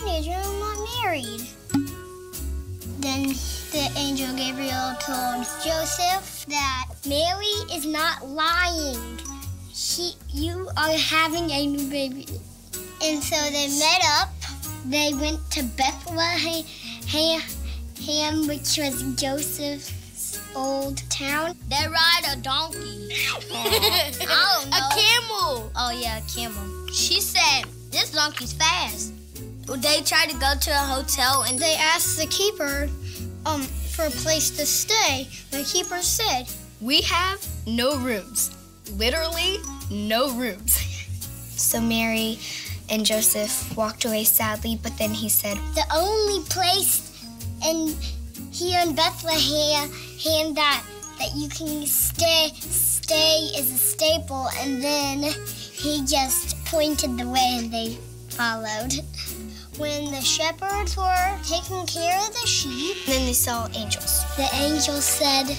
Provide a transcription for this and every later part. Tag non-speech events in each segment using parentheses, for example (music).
teenager. I'm not married. Then the angel Gabriel told Joseph that Mary is not lying. She, you are having a new baby. And so they met up. They went to Bethlehem, which was Joseph's old town. They ride a donkey. (laughs) I don't know. A camel. Oh yeah, a camel. She said this donkey's fast. They tried to go to a hotel and They asked the keeper um, for a place to stay. The keeper said, We have no rooms. Literally, no rooms. (laughs) so Mary and Joseph walked away sadly, but then he said, the only place in here in Bethlehem hand that that you can stay stay is a staple and then he just pointed the way and they followed. (laughs) When the shepherds were taking care of the sheep, then they saw angels. the angel said,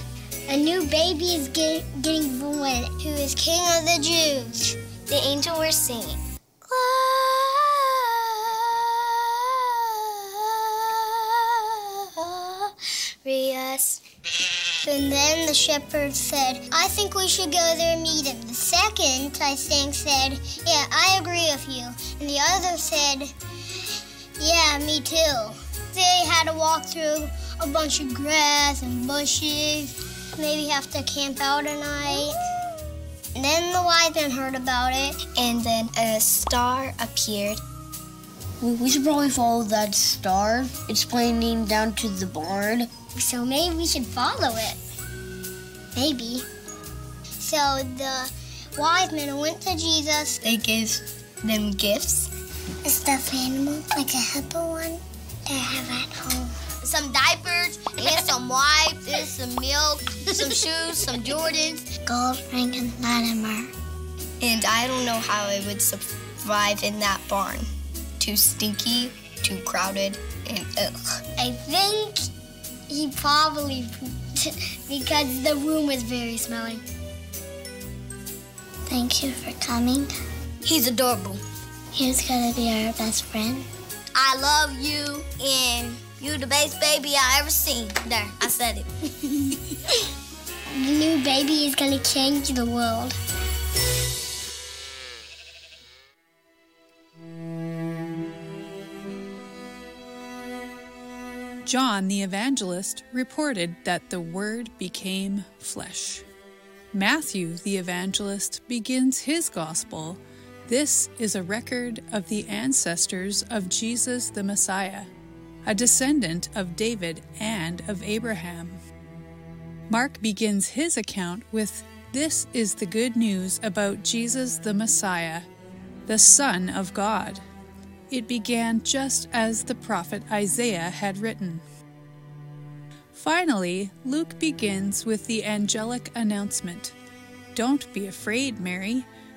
A new baby is get, getting born who is king of the Jews. The angel were singing. Glorious. And then the shepherd said, I think we should go there and meet him. The second, I think, said, Yeah, I agree with you. And the other said, Yeah, me too. They had to walk through a bunch of grass and bushes, maybe have to camp out a night. And then the wise men heard about it. And then a star appeared. We we should probably follow that star. It's pointing down to the barn. So maybe we should follow it. Maybe. So the wise men went to Jesus. They gave them gifts. A stuffed animal, like a hippo one, that I have at home. some diapers and some wipes and some milk, some shoes, some Jordans. Gold ring and Latimer. And I don't know how I would survive in that barn. Too stinky, too crowded, and ugh. I think he probably pooped (laughs) because the room was very smelly. Thank you for coming. He's adorable. He's gonna be our best friend. I love you and you the best baby I ever seen. There, I said it. (laughs) The new baby is gonna change the world. John the Evangelist reported that the Word became flesh. Matthew the Evangelist begins his Gospel. This is a record of the ancestors of Jesus the Messiah, a descendant of David and of Abraham. Mark begins his account with This is the good news about Jesus the Messiah, the Son of God. It began just as the prophet Isaiah had written. Finally, Luke begins with the angelic announcement Don't be afraid, Mary,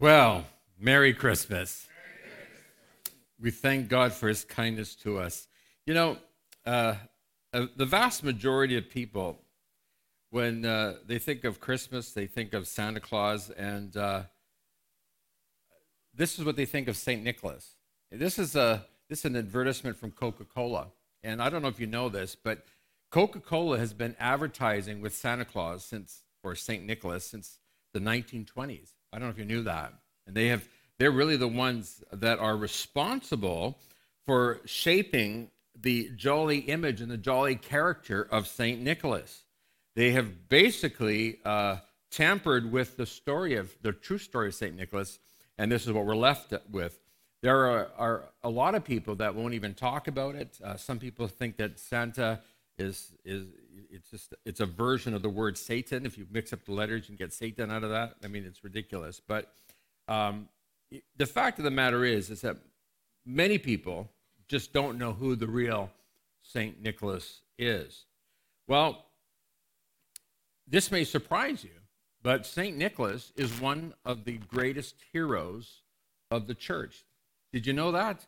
Well, Merry Christmas. We thank God for his kindness to us. You know, uh, uh, the vast majority of people, when uh, they think of Christmas, they think of Santa Claus, and uh, this is what they think of St. Nicholas. This is, a, this is an advertisement from Coca Cola. And I don't know if you know this, but Coca Cola has been advertising with Santa Claus since, or St. Nicholas, since the 1920s. I don't know if you knew that. And they have they're really the ones that are responsible for shaping the jolly image and the jolly character of St. Nicholas. They have basically uh, tampered with the story of the true story of St. Nicholas, and this is what we're left with. There are, are a lot of people that won't even talk about it. Uh, some people think that Santa is, is it's just it's a version of the word Satan. If you mix up the letters, you can get Satan out of that. I mean, it's ridiculous. But um, the fact of the matter is, is that many people just don't know who the real Saint Nicholas is. Well, this may surprise you, but Saint Nicholas is one of the greatest heroes of the church. Did you know that?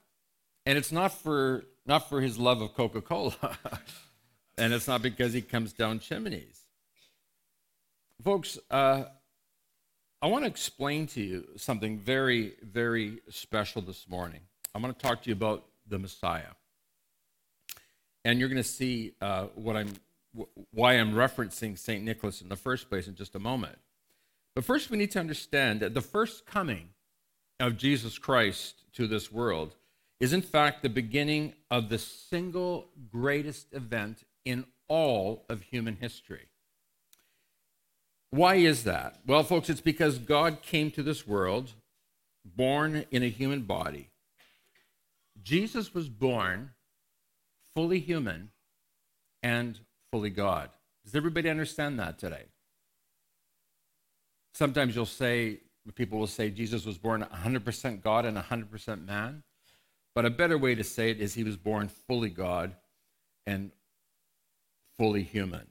And it's not for not for his love of Coca-Cola. (laughs) and it's not because he comes down chimneys. Folks, uh, I want to explain to you something very, very special this morning. I'm going to talk to you about the Messiah. And you're going to see uh, what I'm, why I'm referencing St. Nicholas in the first place in just a moment. But first, we need to understand that the first coming of Jesus Christ to this world is, in fact, the beginning of the single greatest event in all of human history. Why is that? Well, folks, it's because God came to this world born in a human body. Jesus was born fully human and fully God. Does everybody understand that today? Sometimes you'll say, people will say Jesus was born 100% God and 100% man. But a better way to say it is he was born fully God and fully human.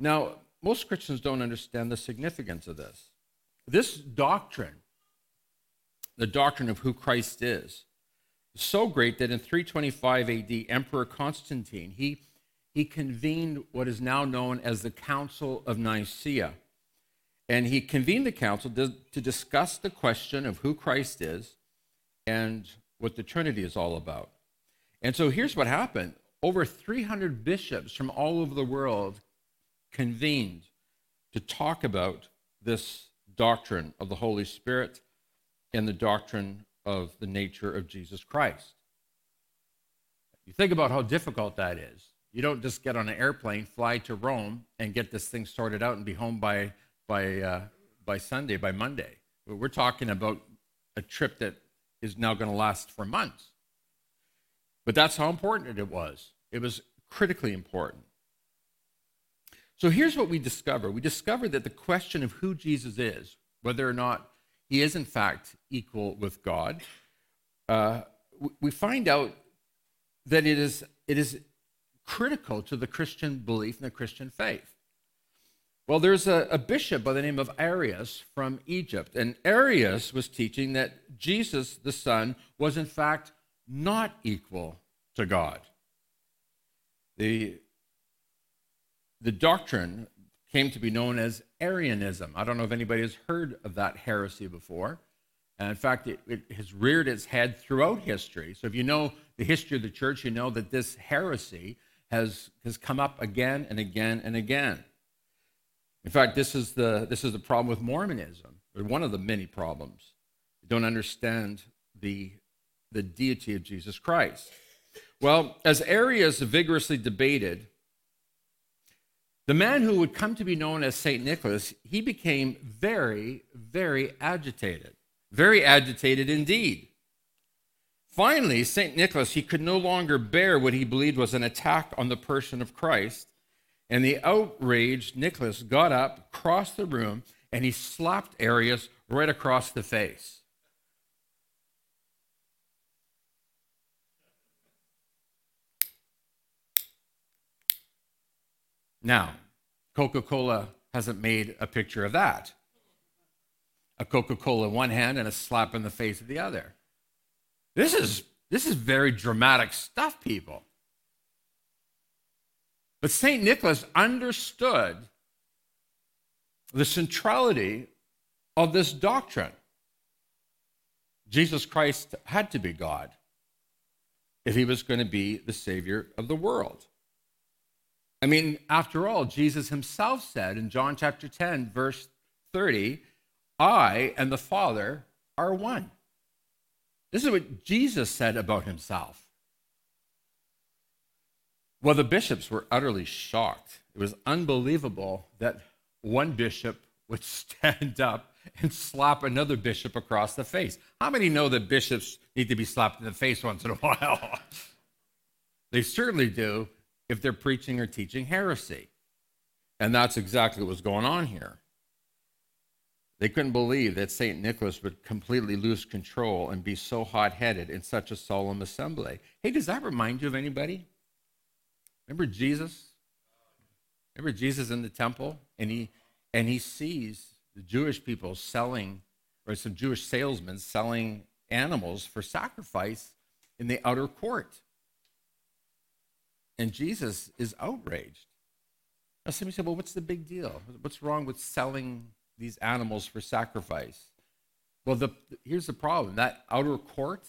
Now, most Christians don't understand the significance of this. This doctrine, the doctrine of who Christ is, is so great that in 325 AD, Emperor Constantine, he, he convened what is now known as the Council of Nicaea. And he convened the council to, to discuss the question of who Christ is and what the Trinity is all about. And so here's what happened over 300 bishops from all over the world convened to talk about this doctrine of the Holy Spirit and the doctrine of the nature of Jesus Christ. You think about how difficult that is. You don't just get on an airplane, fly to Rome, and get this thing sorted out and be home by, by, uh, by Sunday, by Monday. We're talking about a trip that is now going to last for months. But that's how important it was. It was critically important. So here's what we discover we discover that the question of who Jesus is, whether or not he is in fact equal with God, uh, we find out that it is, it is critical to the Christian belief and the Christian faith. Well, there's a, a, bishop by the name of Arius from Egypt, and Arius was teaching that Jesus, the Son, was in fact not equal to God. The, the doctrine came to be known as Arianism. I don't know if anybody has heard of that heresy before. And in fact, it, it, has reared its head throughout history. So if you know the history of the church, you know that this heresy has, has come up again and again and again. In fact, this is the, this is the problem with Mormonism, or one of the many problems. You don't understand the, the deity of Jesus Christ. Well, as Arius vigorously debated, the man who would come to be known as St. Nicholas, he became very, very agitated. Very agitated indeed. Finally, St. Nicholas, he could no longer bear what he believed was an attack on the person of Christ. And the outraged Nicholas got up, crossed the room, and he slapped Arius right across the face. Now, Coca Cola hasn't made a picture of that. A Coca Cola in one hand and a slap in the face of the other. This is, this is very dramatic stuff, people. But St. Nicholas understood the centrality of this doctrine. Jesus Christ had to be God if he was going to be the Savior of the world. I mean, after all, Jesus himself said in John chapter 10, verse 30, I and the Father are one. This is what Jesus said about himself. Well, the bishops were utterly shocked. It was unbelievable that one bishop would (laughs) stand up and slap another bishop across the face. How many know that bishops need to be slapped in the face once in a (laughs) while? they certainly do if they're preaching or teaching heresy. And that's exactly what was going on here. They couldn't believe that St. Nicholas would completely lose control and be so hot headed in such a solemn assembly. Hey, does that remind you of anybody? Remember Jesus? Remember Jesus in the temple? And he, and he sees the Jewish people selling, or some Jewish salesmen selling animals for sacrifice in the outer court. And Jesus is outraged. Now, somebody said, well, what's the big deal? What's wrong with selling these animals for sacrifice? Well, the, here's the problem that outer court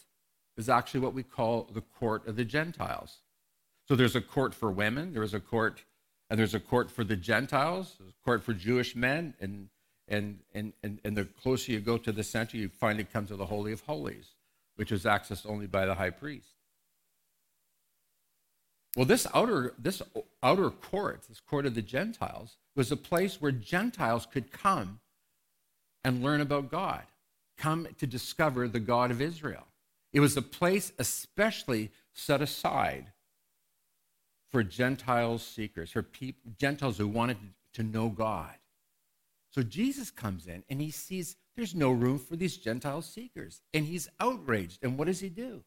is actually what we call the court of the Gentiles. So there's a court for women, there's a court, and there's a court for the Gentiles, a court for Jewish men, and and, and, and, and the closer you go to the center, you finally come to the Holy of Holies, which is accessed only by the high priest. Well, this outer, this outer court, this court of the Gentiles, was a place where Gentiles could come and learn about God, come to discover the God of Israel. It was a place especially set aside for Gentile seekers, for Gentiles who wanted to know God. So Jesus comes in and he sees there's no room for these Gentile seekers, and he's outraged. And what does he do?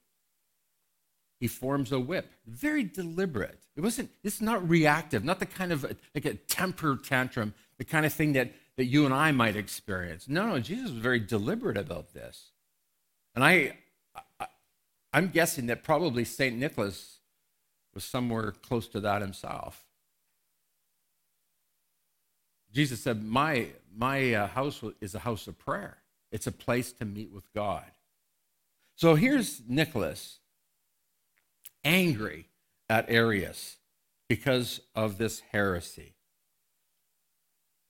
He forms a whip. Very deliberate. It wasn't, it's not reactive, not the kind of like a temper tantrum, the kind of thing that, that you and I might experience. No, no, Jesus was very deliberate about this. And I, I I'm guessing that probably St. Nicholas was somewhere close to that himself. Jesus said, My, my uh, house is a house of prayer, it's a place to meet with God. So here's Nicholas angry at Arius because of this heresy.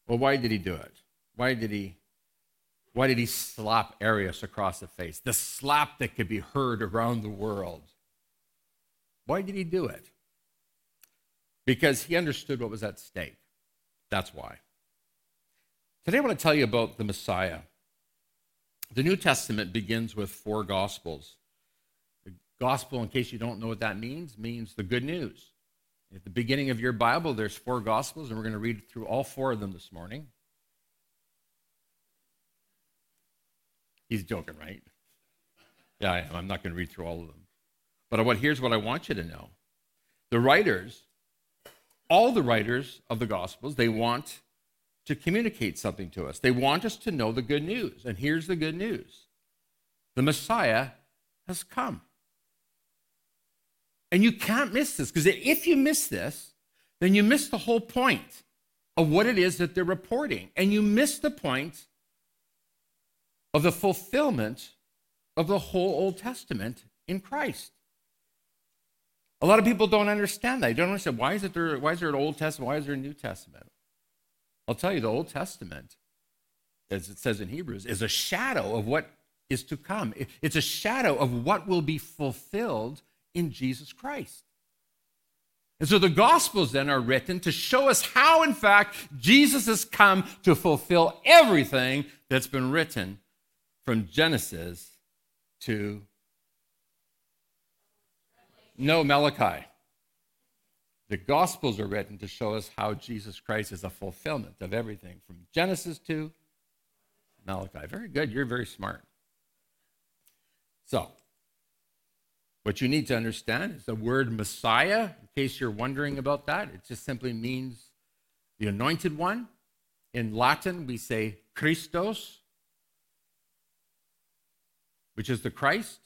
Well, why did he do it? Why did he why did he slap Arius across the face? The slap that could be heard around the world. Why did he do it? Because he understood what was at stake. That's why. Today I want to tell you about the Messiah. The New Testament begins with four gospels. Gospel, in case you don't know what that means, means the good news. At the beginning of your Bible, there's four Gospels, and we're going to read through all four of them this morning. He's joking, right? Yeah, I am. I'm not going to read through all of them. But what, here's what I want you to know the writers, all the writers of the Gospels, they want to communicate something to us. They want us to know the good news. And here's the good news the Messiah has come. And you can't miss this because if you miss this, then you miss the whole point of what it is that they're reporting. And you miss the point of the fulfillment of the whole Old Testament in Christ. A lot of people don't understand that. They don't understand why is, it there, why is there an Old Testament? Why is there a New Testament? I'll tell you, the Old Testament, as it says in Hebrews, is a shadow of what is to come. It's a shadow of what will be fulfilled in Jesus Christ. And so the Gospels then are written to show us how, in fact, Jesus has come to fulfill everything that's been written from Genesis to no Malachi. The Gospels are written to show us how Jesus Christ is a fulfillment of everything from Genesis to Malachi. Very good. You're very smart. So, what you need to understand is the word Messiah, in case you're wondering about that, it just simply means the anointed one. In Latin, we say Christos, which is the Christ.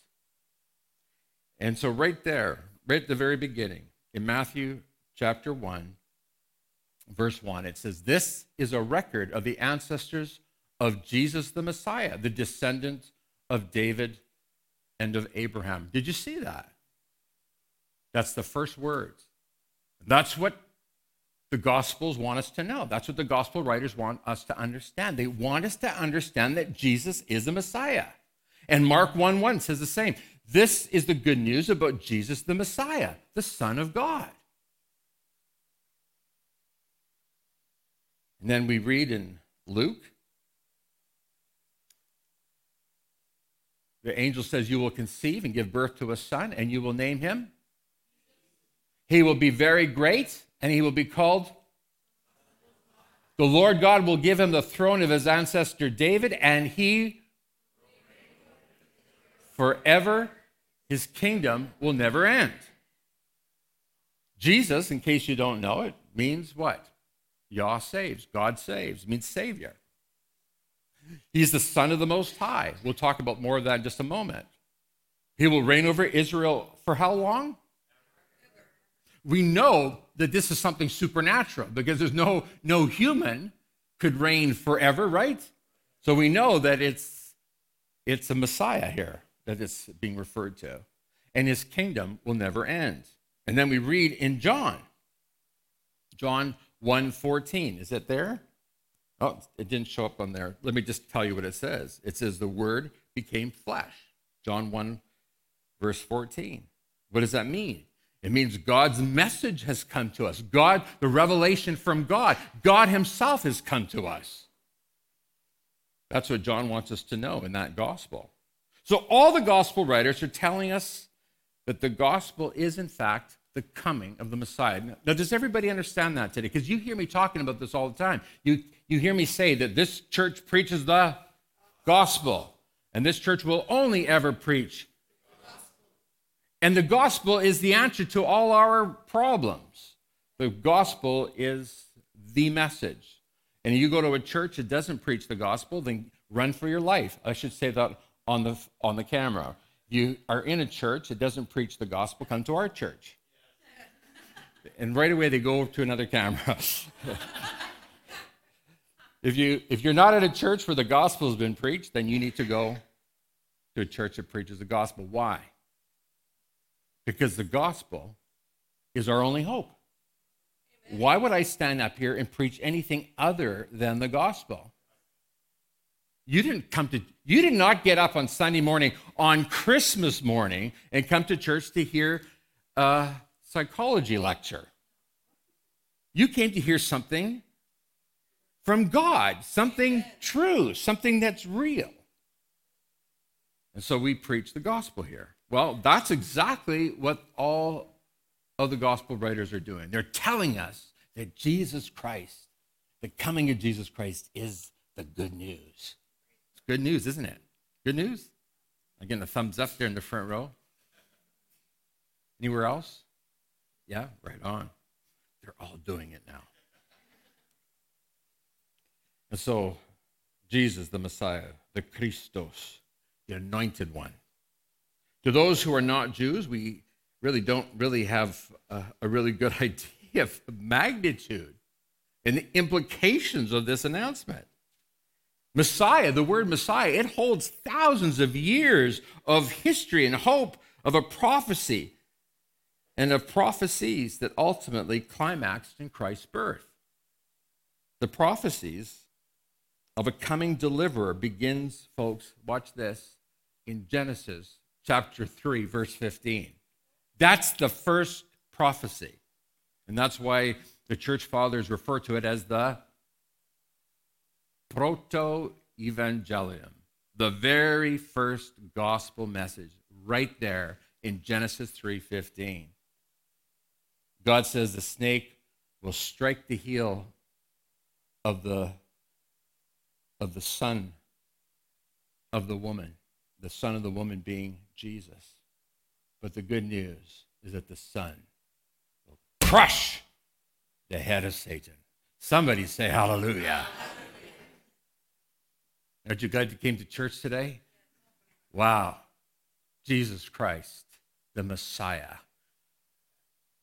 And so, right there, right at the very beginning, in Matthew chapter 1, verse 1, it says, This is a record of the ancestors of Jesus the Messiah, the descendant of David and of Abraham. Did you see that? That's the first words. That's what the Gospels want us to know. That's what the Gospel writers want us to understand. They want us to understand that Jesus is a Messiah. And Mark 1 1 says the same. This is the good news about Jesus the Messiah, the Son of God. And then we read in Luke the angel says, You will conceive and give birth to a son, and you will name him. He will be very great, and he will be called. The Lord God will give him the throne of his ancestor David, and he forever, his kingdom will never end. Jesus, in case you don't know it, means what? Yah saves, God saves, means Savior. He's the Son of the Most High. We'll talk about more of that in just a moment. He will reign over Israel for how long? We know that this is something supernatural because there's no, no human could reign forever, right? So we know that it's, it's a Messiah here that it's being referred to. And his kingdom will never end. And then we read in John, John 1:14. Is it there? Oh, it didn't show up on there. Let me just tell you what it says. It says the word became flesh. John 1 verse 14. What does that mean? It means God's message has come to us. God, the revelation from God, God himself has come to us. That's what John wants us to know in that gospel. So all the gospel writers are telling us that the gospel is in fact the coming of the Messiah. Now, does everybody understand that today? Because you hear me talking about this all the time. You, you hear me say that this church preaches the gospel, and this church will only ever preach. And the gospel is the answer to all our problems. The gospel is the message. And you go to a church that doesn't preach the gospel, then run for your life. I should say that on the, on the camera. You are in a church that doesn't preach the gospel, come to our church and right away they go to another camera. (laughs) if, you, if you're not at a church where the gospel has been preached, then you need to go to a church that preaches the gospel. Why? Because the gospel is our only hope. Amen. Why would I stand up here and preach anything other than the gospel? You didn't come to, you did not get up on Sunday morning, on Christmas morning, and come to church to hear a psychology lecture. You came to hear something from God, something true, something that's real. And so we preach the gospel here. Well, that's exactly what all of the gospel writers are doing. They're telling us that Jesus Christ, the coming of Jesus Christ, is the good news. It's good news, isn't it? Good news? Again, the thumbs up there in the front row. Anywhere else? Yeah, right on. They're all doing it now. And so, Jesus, the Messiah, the Christos, the anointed one. To those who are not Jews, we really don't really have a, a really good (laughs) idea of the magnitude and the implications of this announcement. Messiah, the word Messiah, it holds thousands of years of history and hope of a prophecy and of prophecies that ultimately climaxed in Christ's birth. The prophecies of a coming deliverer begins, folks, watch this, in Genesis chapter 3, verse 15. That's the first prophecy. And that's why the church fathers refer to it as the proto evangelium, the very first gospel message right there in Genesis 3:15. God says the snake will strike the heel of the of the son of the woman, the son of the woman being Jesus. But the good news is that the son will crush the head of Satan. Somebody say hallelujah. Aren't you glad you came to church today? Wow. Jesus Christ, the Messiah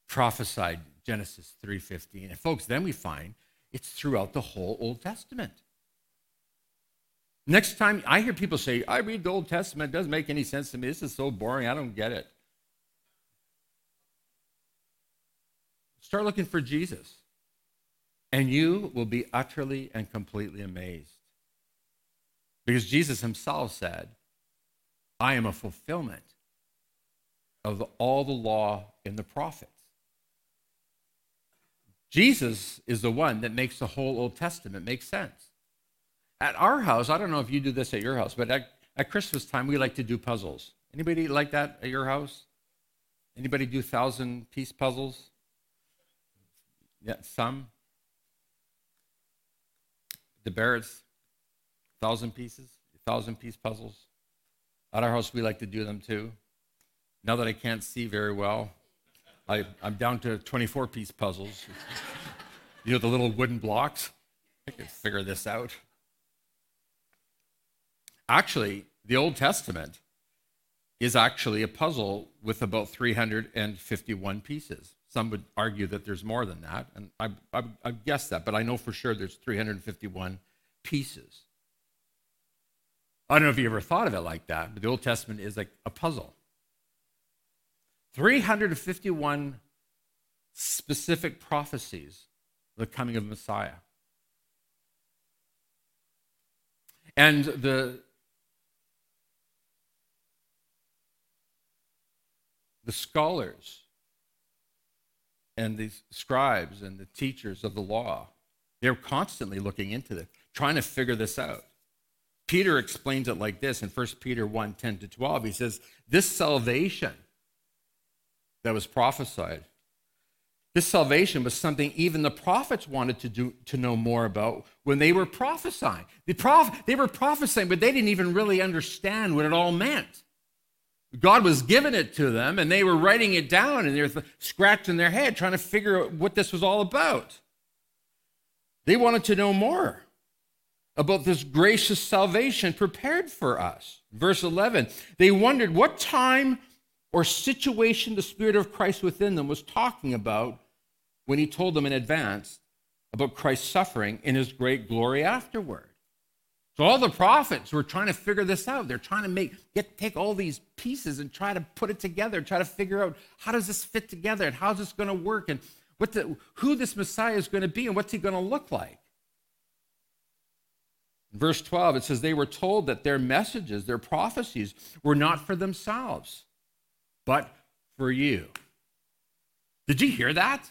prophesied Genesis 3:15. And folks, then we find it's throughout the whole Old Testament. Next time I hear people say, I read the Old Testament, it doesn't make any sense to me. This is so boring, I don't get it. Start looking for Jesus, and you will be utterly and completely amazed. Because Jesus himself said, I am a fulfillment of all the law and the prophets. Jesus is the one that makes the whole Old Testament make sense. At our house, I don't know if you do this at your house, but at, at Christmas time, we like to do puzzles. Anybody like that at your house? Anybody do thousand piece puzzles? Yeah, some. The Barretts, thousand pieces, thousand piece puzzles. At our house, we like to do them too. Now that I can't see very well, I, I'm down to 24 piece puzzles. (laughs) you know, the little wooden blocks? I can figure this out. Actually, the Old Testament is actually a puzzle with about 351 pieces. Some would argue that there's more than that, and I, I, I guess that, but I know for sure there's 351 pieces. I don't know if you ever thought of it like that, but the Old Testament is like a puzzle. 351 specific prophecies of the coming of Messiah. And the the scholars and the scribes and the teachers of the law, they're constantly looking into this, trying to figure this out. Peter explains it like this in 1 Peter 1 10 to 12. He says, This salvation that was prophesied, this salvation was something even the prophets wanted to, do, to know more about when they were prophesying. The prof, they were prophesying, but they didn't even really understand what it all meant. God was giving it to them, and they were writing it down, and they're scratching their head trying to figure out what this was all about. They wanted to know more about this gracious salvation prepared for us. Verse 11, they wondered what time or situation the Spirit of Christ within them was talking about when he told them in advance about Christ's suffering in his great glory afterward. So all the prophets were trying to figure this out. They're trying to make get take all these pieces and try to put it together, try to figure out how does this fit together and how's this going to work and what the, who this Messiah is going to be and what's he going to look like. Verse 12, it says they were told that their messages, their prophecies, were not for themselves, but for you. Did you hear that?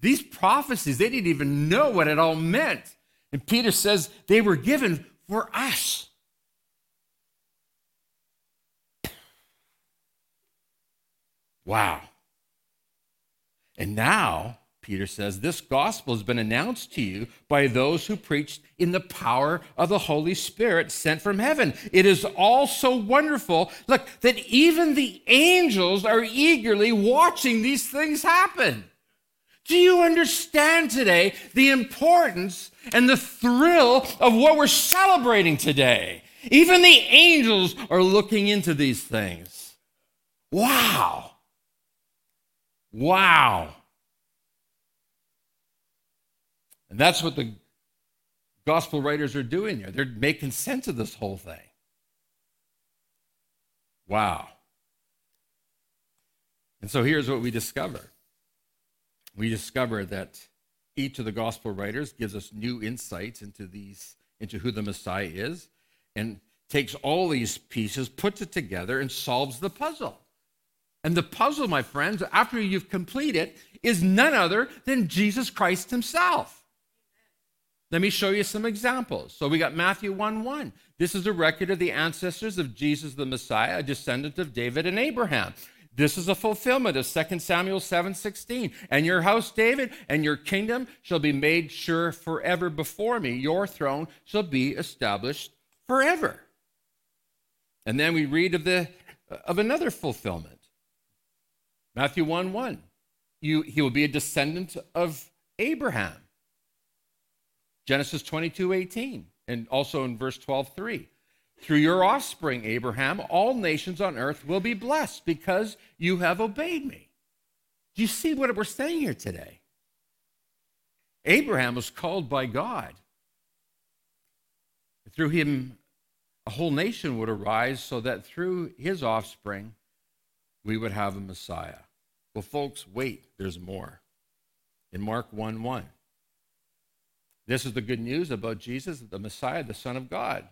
These prophecies, they didn't even know what it all meant. And Peter says they were given for us. Wow. And now, Peter says, this gospel has been announced to you by those who preached in the power of the Holy Spirit sent from heaven. It is all so wonderful, look, that even the angels are eagerly watching these things happen. Do you understand today the importance and the thrill of what we're celebrating today? Even the angels are looking into these things. Wow. Wow. And that's what the gospel writers are doing here. They're making sense of this whole thing. Wow. And so here's what we discover we discover that each of the gospel writers gives us new insights into these into who the messiah is and takes all these pieces puts it together and solves the puzzle. And the puzzle my friends after you've completed is none other than jesus christ himself. Let me show you some examples. So we got matthew 1 1 this is a record of the ancestors of jesus the messiah a descendant of david and abraham this is a fulfillment of 2 Samuel 7:16. And your house, David, and your kingdom shall be made sure forever before me. Your throne shall be established forever. And then we read of the of another fulfillment. Matthew 1 1. You, he will be a descendant of Abraham. Genesis 22 18. And also in verse 12 3. Through your offspring, Abraham, all nations on earth will be blessed because you have obeyed me. Do you see what we're saying here today? Abraham was called by God. Through him, a whole nation would arise so that through his offspring, we would have a Messiah. Well, folks, wait, there's more. In Mark 1 1, this is the good news about Jesus, the Messiah, the Son of God.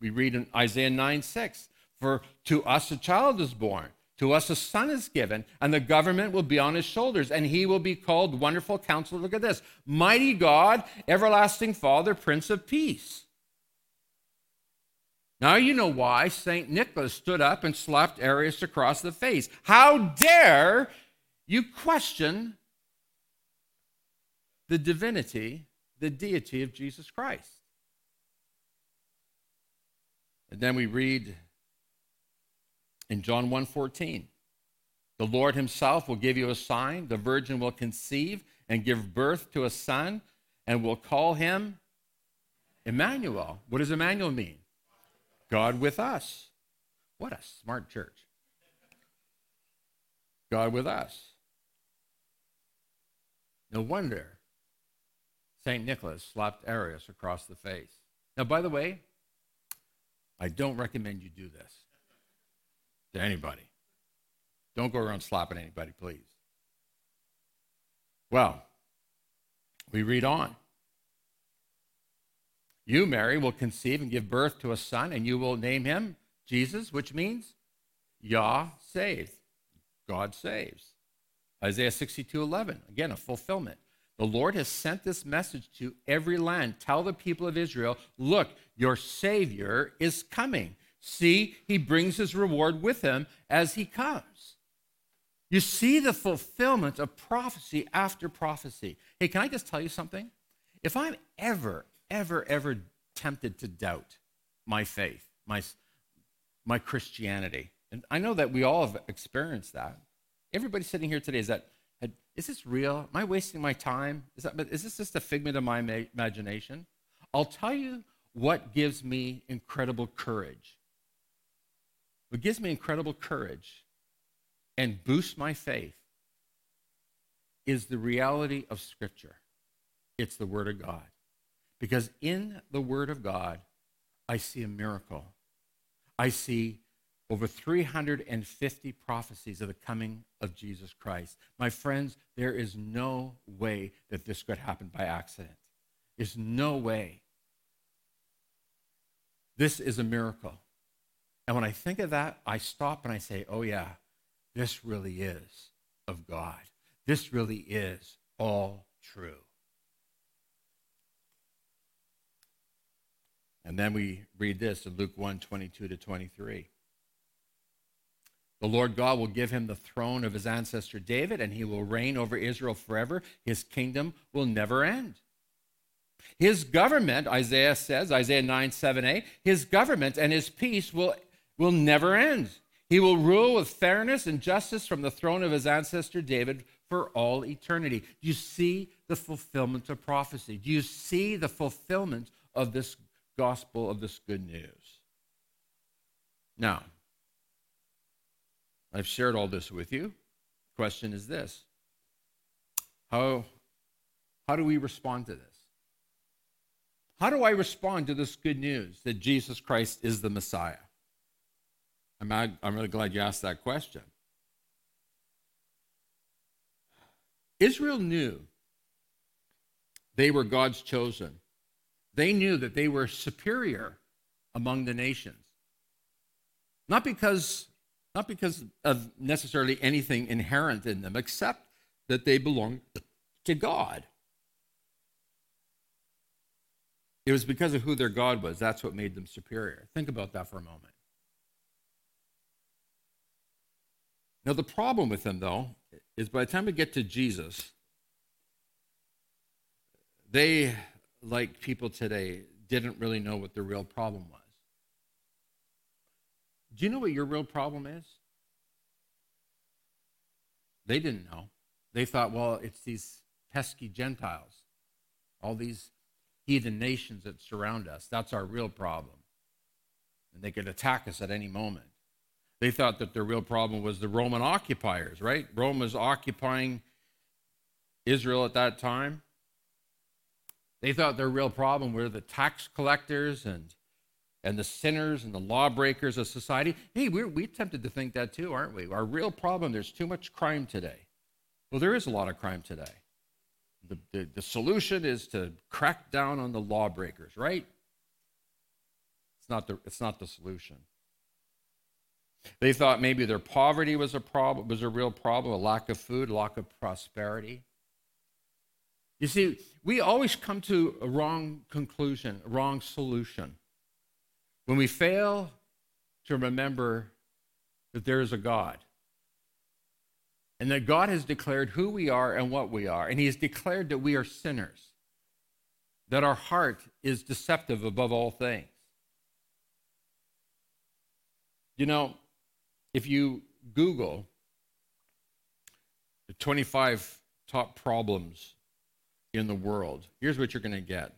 We read in Isaiah 9 6. For to us a child is born, to us a son is given, and the government will be on his shoulders, and he will be called Wonderful Counselor. Look at this Mighty God, Everlasting Father, Prince of Peace. Now you know why St. Nicholas stood up and slapped Arius across the face. How dare you question the divinity, the deity of Jesus Christ? And then we read in John 1:14, the Lord himself will give you a sign, the virgin will conceive and give birth to a son and will call him Emmanuel. What does Emmanuel mean? God with us. What a smart church. God with us. No wonder St. Nicholas slapped Arius across the face. Now, by the way, I don't recommend you do this to anybody. Don't go around slapping anybody, please. Well, we read on. You, Mary, will conceive and give birth to a son, and you will name him Jesus, which means Yah saves. God saves. Isaiah 62 11, again, a fulfillment. The Lord has sent this message to every land. Tell the people of Israel, look, your Savior is coming. See, he brings his reward with him as he comes. You see the fulfillment of prophecy after prophecy. Hey, can I just tell you something? If I'm ever, ever, ever tempted to doubt my faith, my, my Christianity, and I know that we all have experienced that. Everybody sitting here today is that, is this real? Am I wasting my time? Is, that, is this just a figment of my imagination? I'll tell you what gives me incredible courage. What gives me incredible courage and boosts my faith is the reality of Scripture. It's the Word of God. Because in the Word of God, I see a miracle. I see over 350 prophecies of the coming of Jesus Christ. My friends, there is no way that this could happen by accident. There's no way. This is a miracle. And when I think of that, I stop and I say, oh, yeah, this really is of God. This really is all true. And then we read this in Luke 1 22 to 23. The Lord God will give him the throne of his ancestor David, and he will reign over Israel forever. His kingdom will never end. His government, Isaiah says, Isaiah 9 7a, his government and his peace will, will never end. He will rule with fairness and justice from the throne of his ancestor David for all eternity. Do you see the fulfillment of prophecy? Do you see the fulfillment of this gospel of this good news. Now, I've shared all this with you. Question is this How, how do we respond to this? How do I respond to this good news that Jesus Christ is the Messiah? I'm, I'm really glad you asked that question. Israel knew they were God's chosen. They knew that they were superior among the nations. Not because, not because of necessarily anything inherent in them, except that they belonged to God. It was because of who their God was. That's what made them superior. Think about that for a moment. Now, the problem with them, though, is by the time we get to Jesus, they like people today, didn't really know what the real problem was. Do you know what your real problem is? They didn't know. They thought, well, it's these pesky Gentiles, all these heathen nations that surround us. That's our real problem. And they could attack us at any moment. They thought that their real problem was the Roman occupiers, right? Rome was occupying Israel at that time. They thought their real problem were the tax collectors and, and the sinners and the lawbreakers of society. Hey, we're we tempted to think that too, aren't we? Our real problem, there's too much crime today. Well, there is a lot of crime today. The, the, the solution is to crack down on the lawbreakers, right? It's not the, it's not the solution. They thought maybe their poverty was a problem, was a real problem, a lack of food, lack of prosperity. You see, we always come to a wrong conclusion, a wrong solution. When we fail to remember that there is a God and that God has declared who we are and what we are, and He has declared that we are sinners, that our heart is deceptive above all things. You know, if you Google the 25 top problems in the world, here's what you're going to get.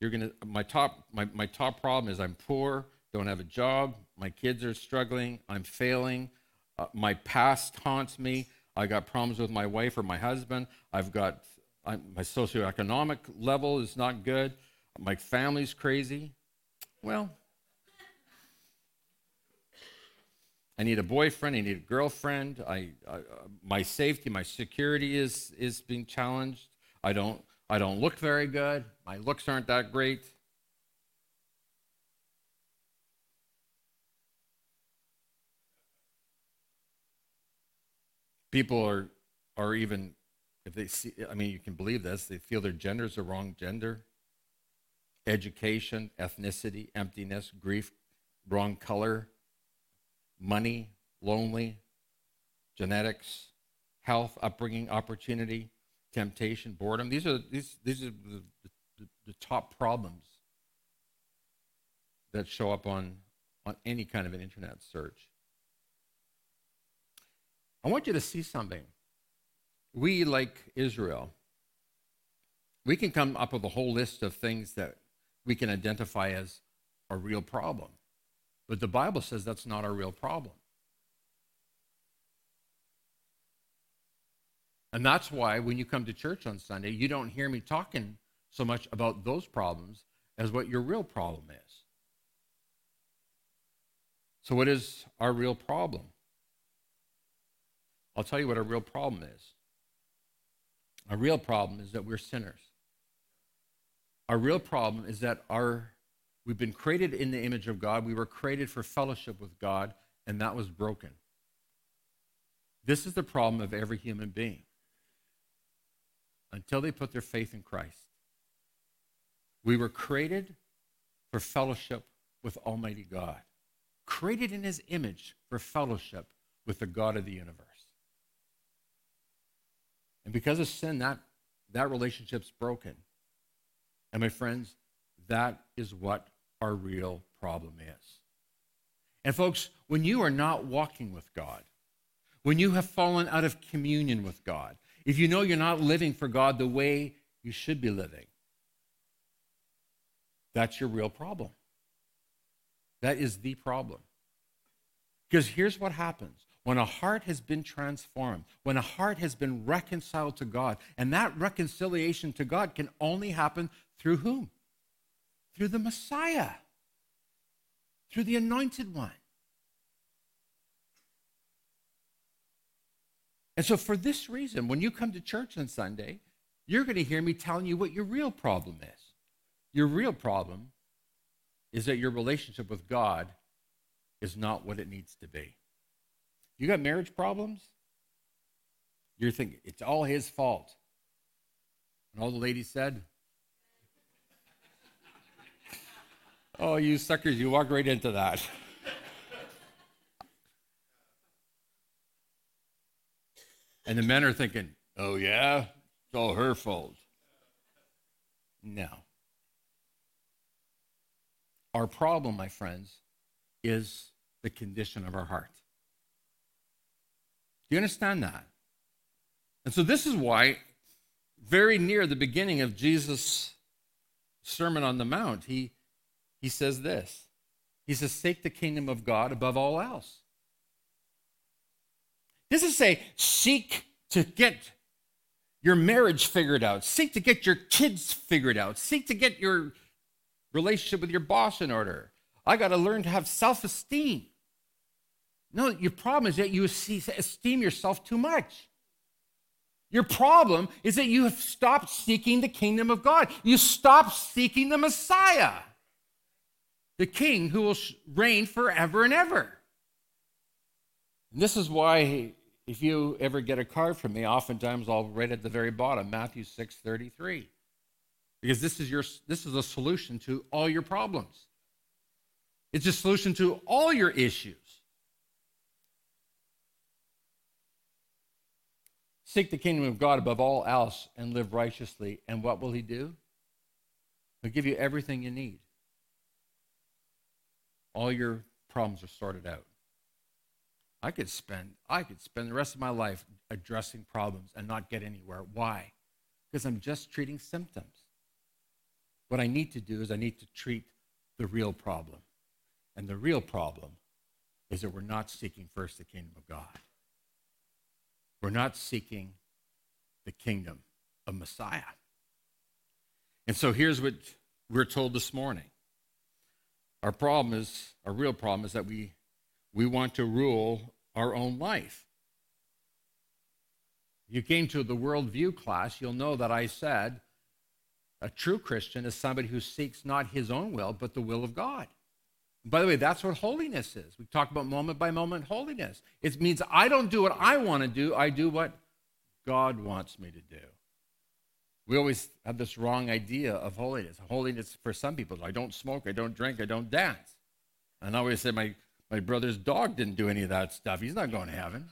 You're to my top my, my top problem is I'm poor, don't have a job, my kids are struggling, I'm failing, uh, my past haunts me, I got problems with my wife or my husband, I've got I'm, my socioeconomic level is not good, my family's crazy. Well, I need a boyfriend. I need a girlfriend. I, I, my safety, my security is is being challenged. I don't I don't look very good. My looks aren't that great. People are are even if they see I mean you can believe this, they feel their gender is the wrong gender. Education, ethnicity, emptiness, grief, wrong color, money, lonely, genetics, health, upbringing, opportunity, temptation, boredom. These are, these, these are the, the, the top problems that show up on, on any kind of an internet search. I want you to see something. We, like Israel, we can come up with a whole list of things that we can identify as a real problem. But the Bible says that's not our real problem. And that's why when you come to church on Sunday, you don't hear me talking so much about those problems as what your real problem is. So, what is our real problem? I'll tell you what our real problem is. Our real problem is that we're sinners. Our real problem is that our We've been created in the image of God. We were created for fellowship with God, and that was broken. This is the problem of every human being until they put their faith in Christ. We were created for fellowship with Almighty God, created in His image for fellowship with the God of the universe. And because of sin, that, that relationship's broken. And my friends, that is what our real problem is. And, folks, when you are not walking with God, when you have fallen out of communion with God, if you know you're not living for God the way you should be living, that's your real problem. That is the problem. Because here's what happens when a heart has been transformed, when a heart has been reconciled to God, and that reconciliation to God can only happen through whom? through the Messiah, through the anointed one. And so, for this reason, when you come to church on Sunday, you're going to hear me telling you what your real problem is. Your real problem is that your relationship with God is not what it needs to be. You got marriage problems? You're thinking it's all his fault. And all the ladies said, Oh, you suckers, you walk right into that. (laughs) and the men are thinking, oh, yeah, it's all her fault. No. Our problem, my friends, is the condition of our heart. Do you understand that? And so, this is why, very near the beginning of Jesus' Sermon on the Mount, he he says this He says, Seek the kingdom of God above all else. This is say, seek to get your marriage figured out, seek to get your kids figured out, seek to get your relationship with your boss in order. I got to learn to have self esteem. No, your problem is that you esteem yourself too much. Your problem is that you have stopped seeking the kingdom of God. You stopped seeking the Messiah the king who will reign forever and ever. And this is why if you ever get a card from me, oftentimes I'll write at the very bottom Matthew 6:33. Because this is your this is a solution to all your problems. It's a solution to all your issues. Seek the kingdom of God above all else and live righteously. And what will he do? He'll give you everything you need. All your problems are sorted out. I could spend I could spend the rest of my life addressing problems and not get anywhere. Why? Because I'm just treating symptoms. What I need to do is I need to treat the real problem. And the real problem is that we're not seeking first the kingdom of God. We're not seeking the kingdom of Messiah. And so here's what we're told this morning. Our problem is, our real problem is that we, we want to rule our own life. You came to the worldview class, you'll know that I said a true Christian is somebody who seeks not his own will, but the will of God. By the way, that's what holiness is. We talk about moment by moment holiness. It means I don't do what I want to do, I do what God wants me to do. We always have this wrong idea of holiness. Holiness for some people, I don't smoke, I don't drink, I don't dance. And I always say my, my brother's dog didn't do any of that stuff. He's not going to heaven.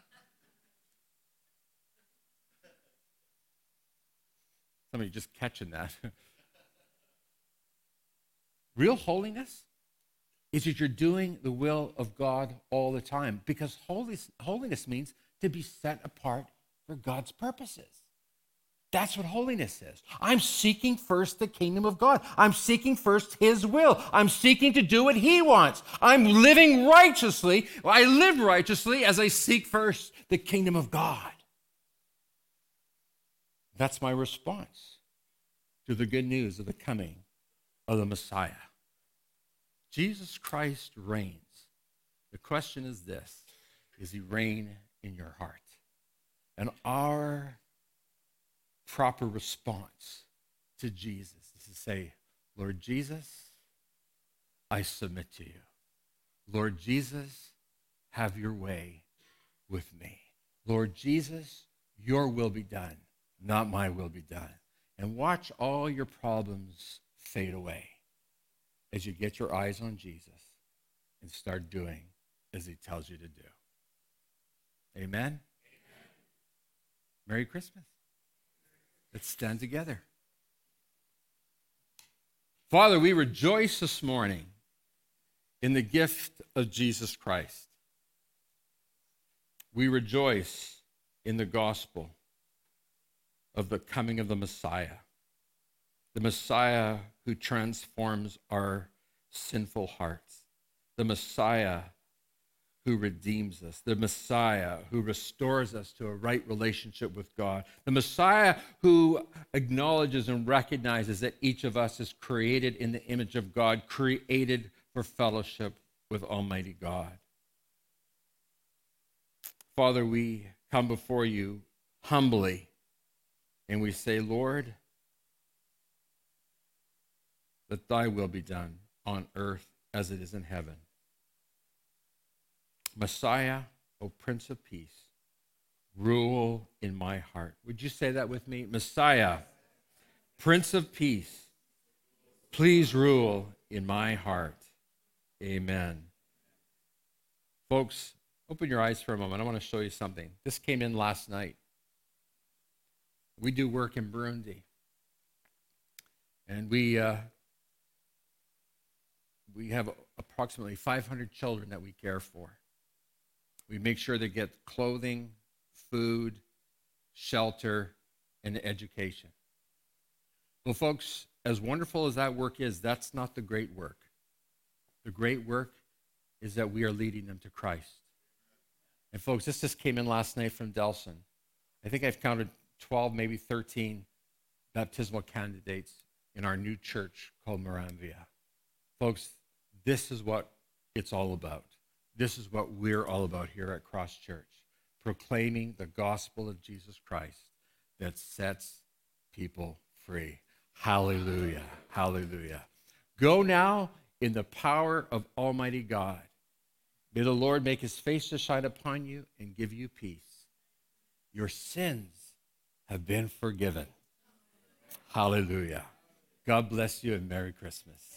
Somebody just catching that. (laughs) Real holiness is that you're doing the will of God all the time because holiness, holiness means to be set apart for God's purposes. That's what holiness is. I'm seeking first the kingdom of God. I'm seeking first His will. I'm seeking to do what He wants. I'm living righteously. I live righteously as I seek first the kingdom of God. That's my response to the good news of the coming of the Messiah. Jesus Christ reigns. The question is this Is he reign in your heart? And our proper response to Jesus is to say, Lord Jesus, I submit to you. Lord Jesus, have your way with me. Lord Jesus, your will be done, not my will be done. And watch all your problems fade away as you get your eyes on Jesus and start doing as he tells you to do. Amen? Amen. Merry Christmas. Let's stand together. Father, we rejoice this morning in the gift of Jesus Christ. We rejoice in the gospel of the coming of the Messiah, the Messiah who transforms our sinful hearts, the Messiah who redeems us, the Messiah who restores us to a right relationship with God, the Messiah who acknowledges and recognizes that each of us is created in the image of God, created for fellowship with Almighty God. Father, we come before you humbly and we say, Lord, that thy will be done on earth as it is in heaven. Messiah, O Prince of Peace, rule in my heart. Would you say that with me? Messiah, Prince of Peace, please rule in my heart. Amen. Folks, open your eyes for a moment. I want to show you something. This came in last night. We do work in Burundi. And we, uh, we have approximately 500 children that we care for. We make sure they get clothing, food, shelter, and education. Well, folks, as wonderful as that work is, that's not the great work. The great work is that we are leading them to Christ. And, folks, this just came in last night from Delson. I think I've counted 12, maybe 13 baptismal candidates in our new church called Moranvia. Folks, this is what it's all about. This is what we're all about here at Cross Church proclaiming the gospel of Jesus Christ that sets people free. Hallelujah. Hallelujah. Go now in the power of Almighty God. May the Lord make his face to shine upon you and give you peace. Your sins have been forgiven. Hallelujah. God bless you and Merry Christmas.